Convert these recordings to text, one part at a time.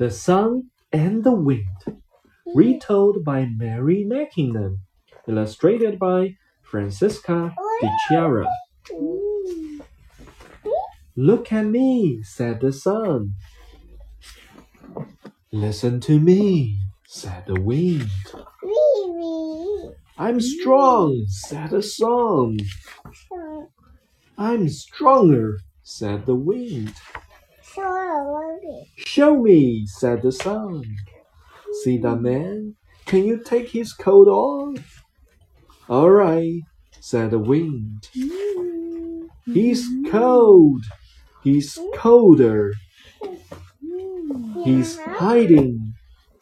The Sun and the Wind, retold by Mairi Mackinnon, illustrated by Francesca Di Chiara. Look at me, said the sun. Listen to me, said the wind. I'm strong, said the sun. I'm stronger, said the wind. Show me, said the sun. See that man? Can you take his coat off? All right, said the wind. He's cold. He's colder. He's hiding.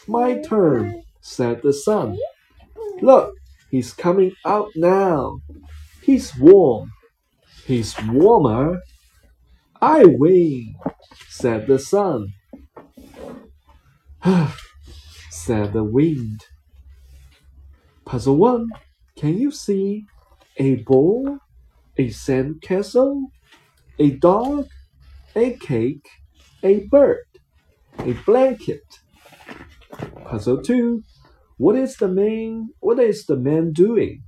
My turn, said the sun. Look, he's coming out now. He's warm. He's warmer. I win, said the sun. said the wind. Puzzle 1. Can you see a ball, a sandcastle, a dog, a cake, a bird, a blanket? Puzzle 2. What is the man what is the man doing?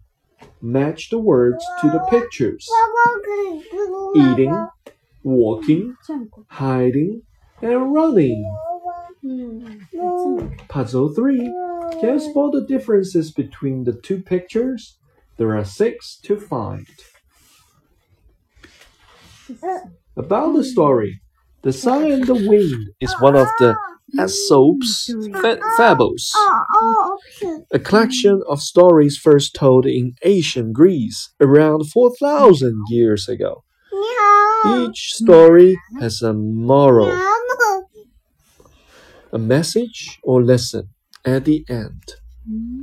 Match the words to the pictures. Eating, walking, hiding, and running. Puzzle 3. Can you spot the differences between the two pictures? There are six to find. About the story The Sun and the Wind is one of the Aesop's Fables, a collection of stories first told in ancient Greece around 4,000 years ago. Each mm. story has a moral, a message or lesson at the end. Mm.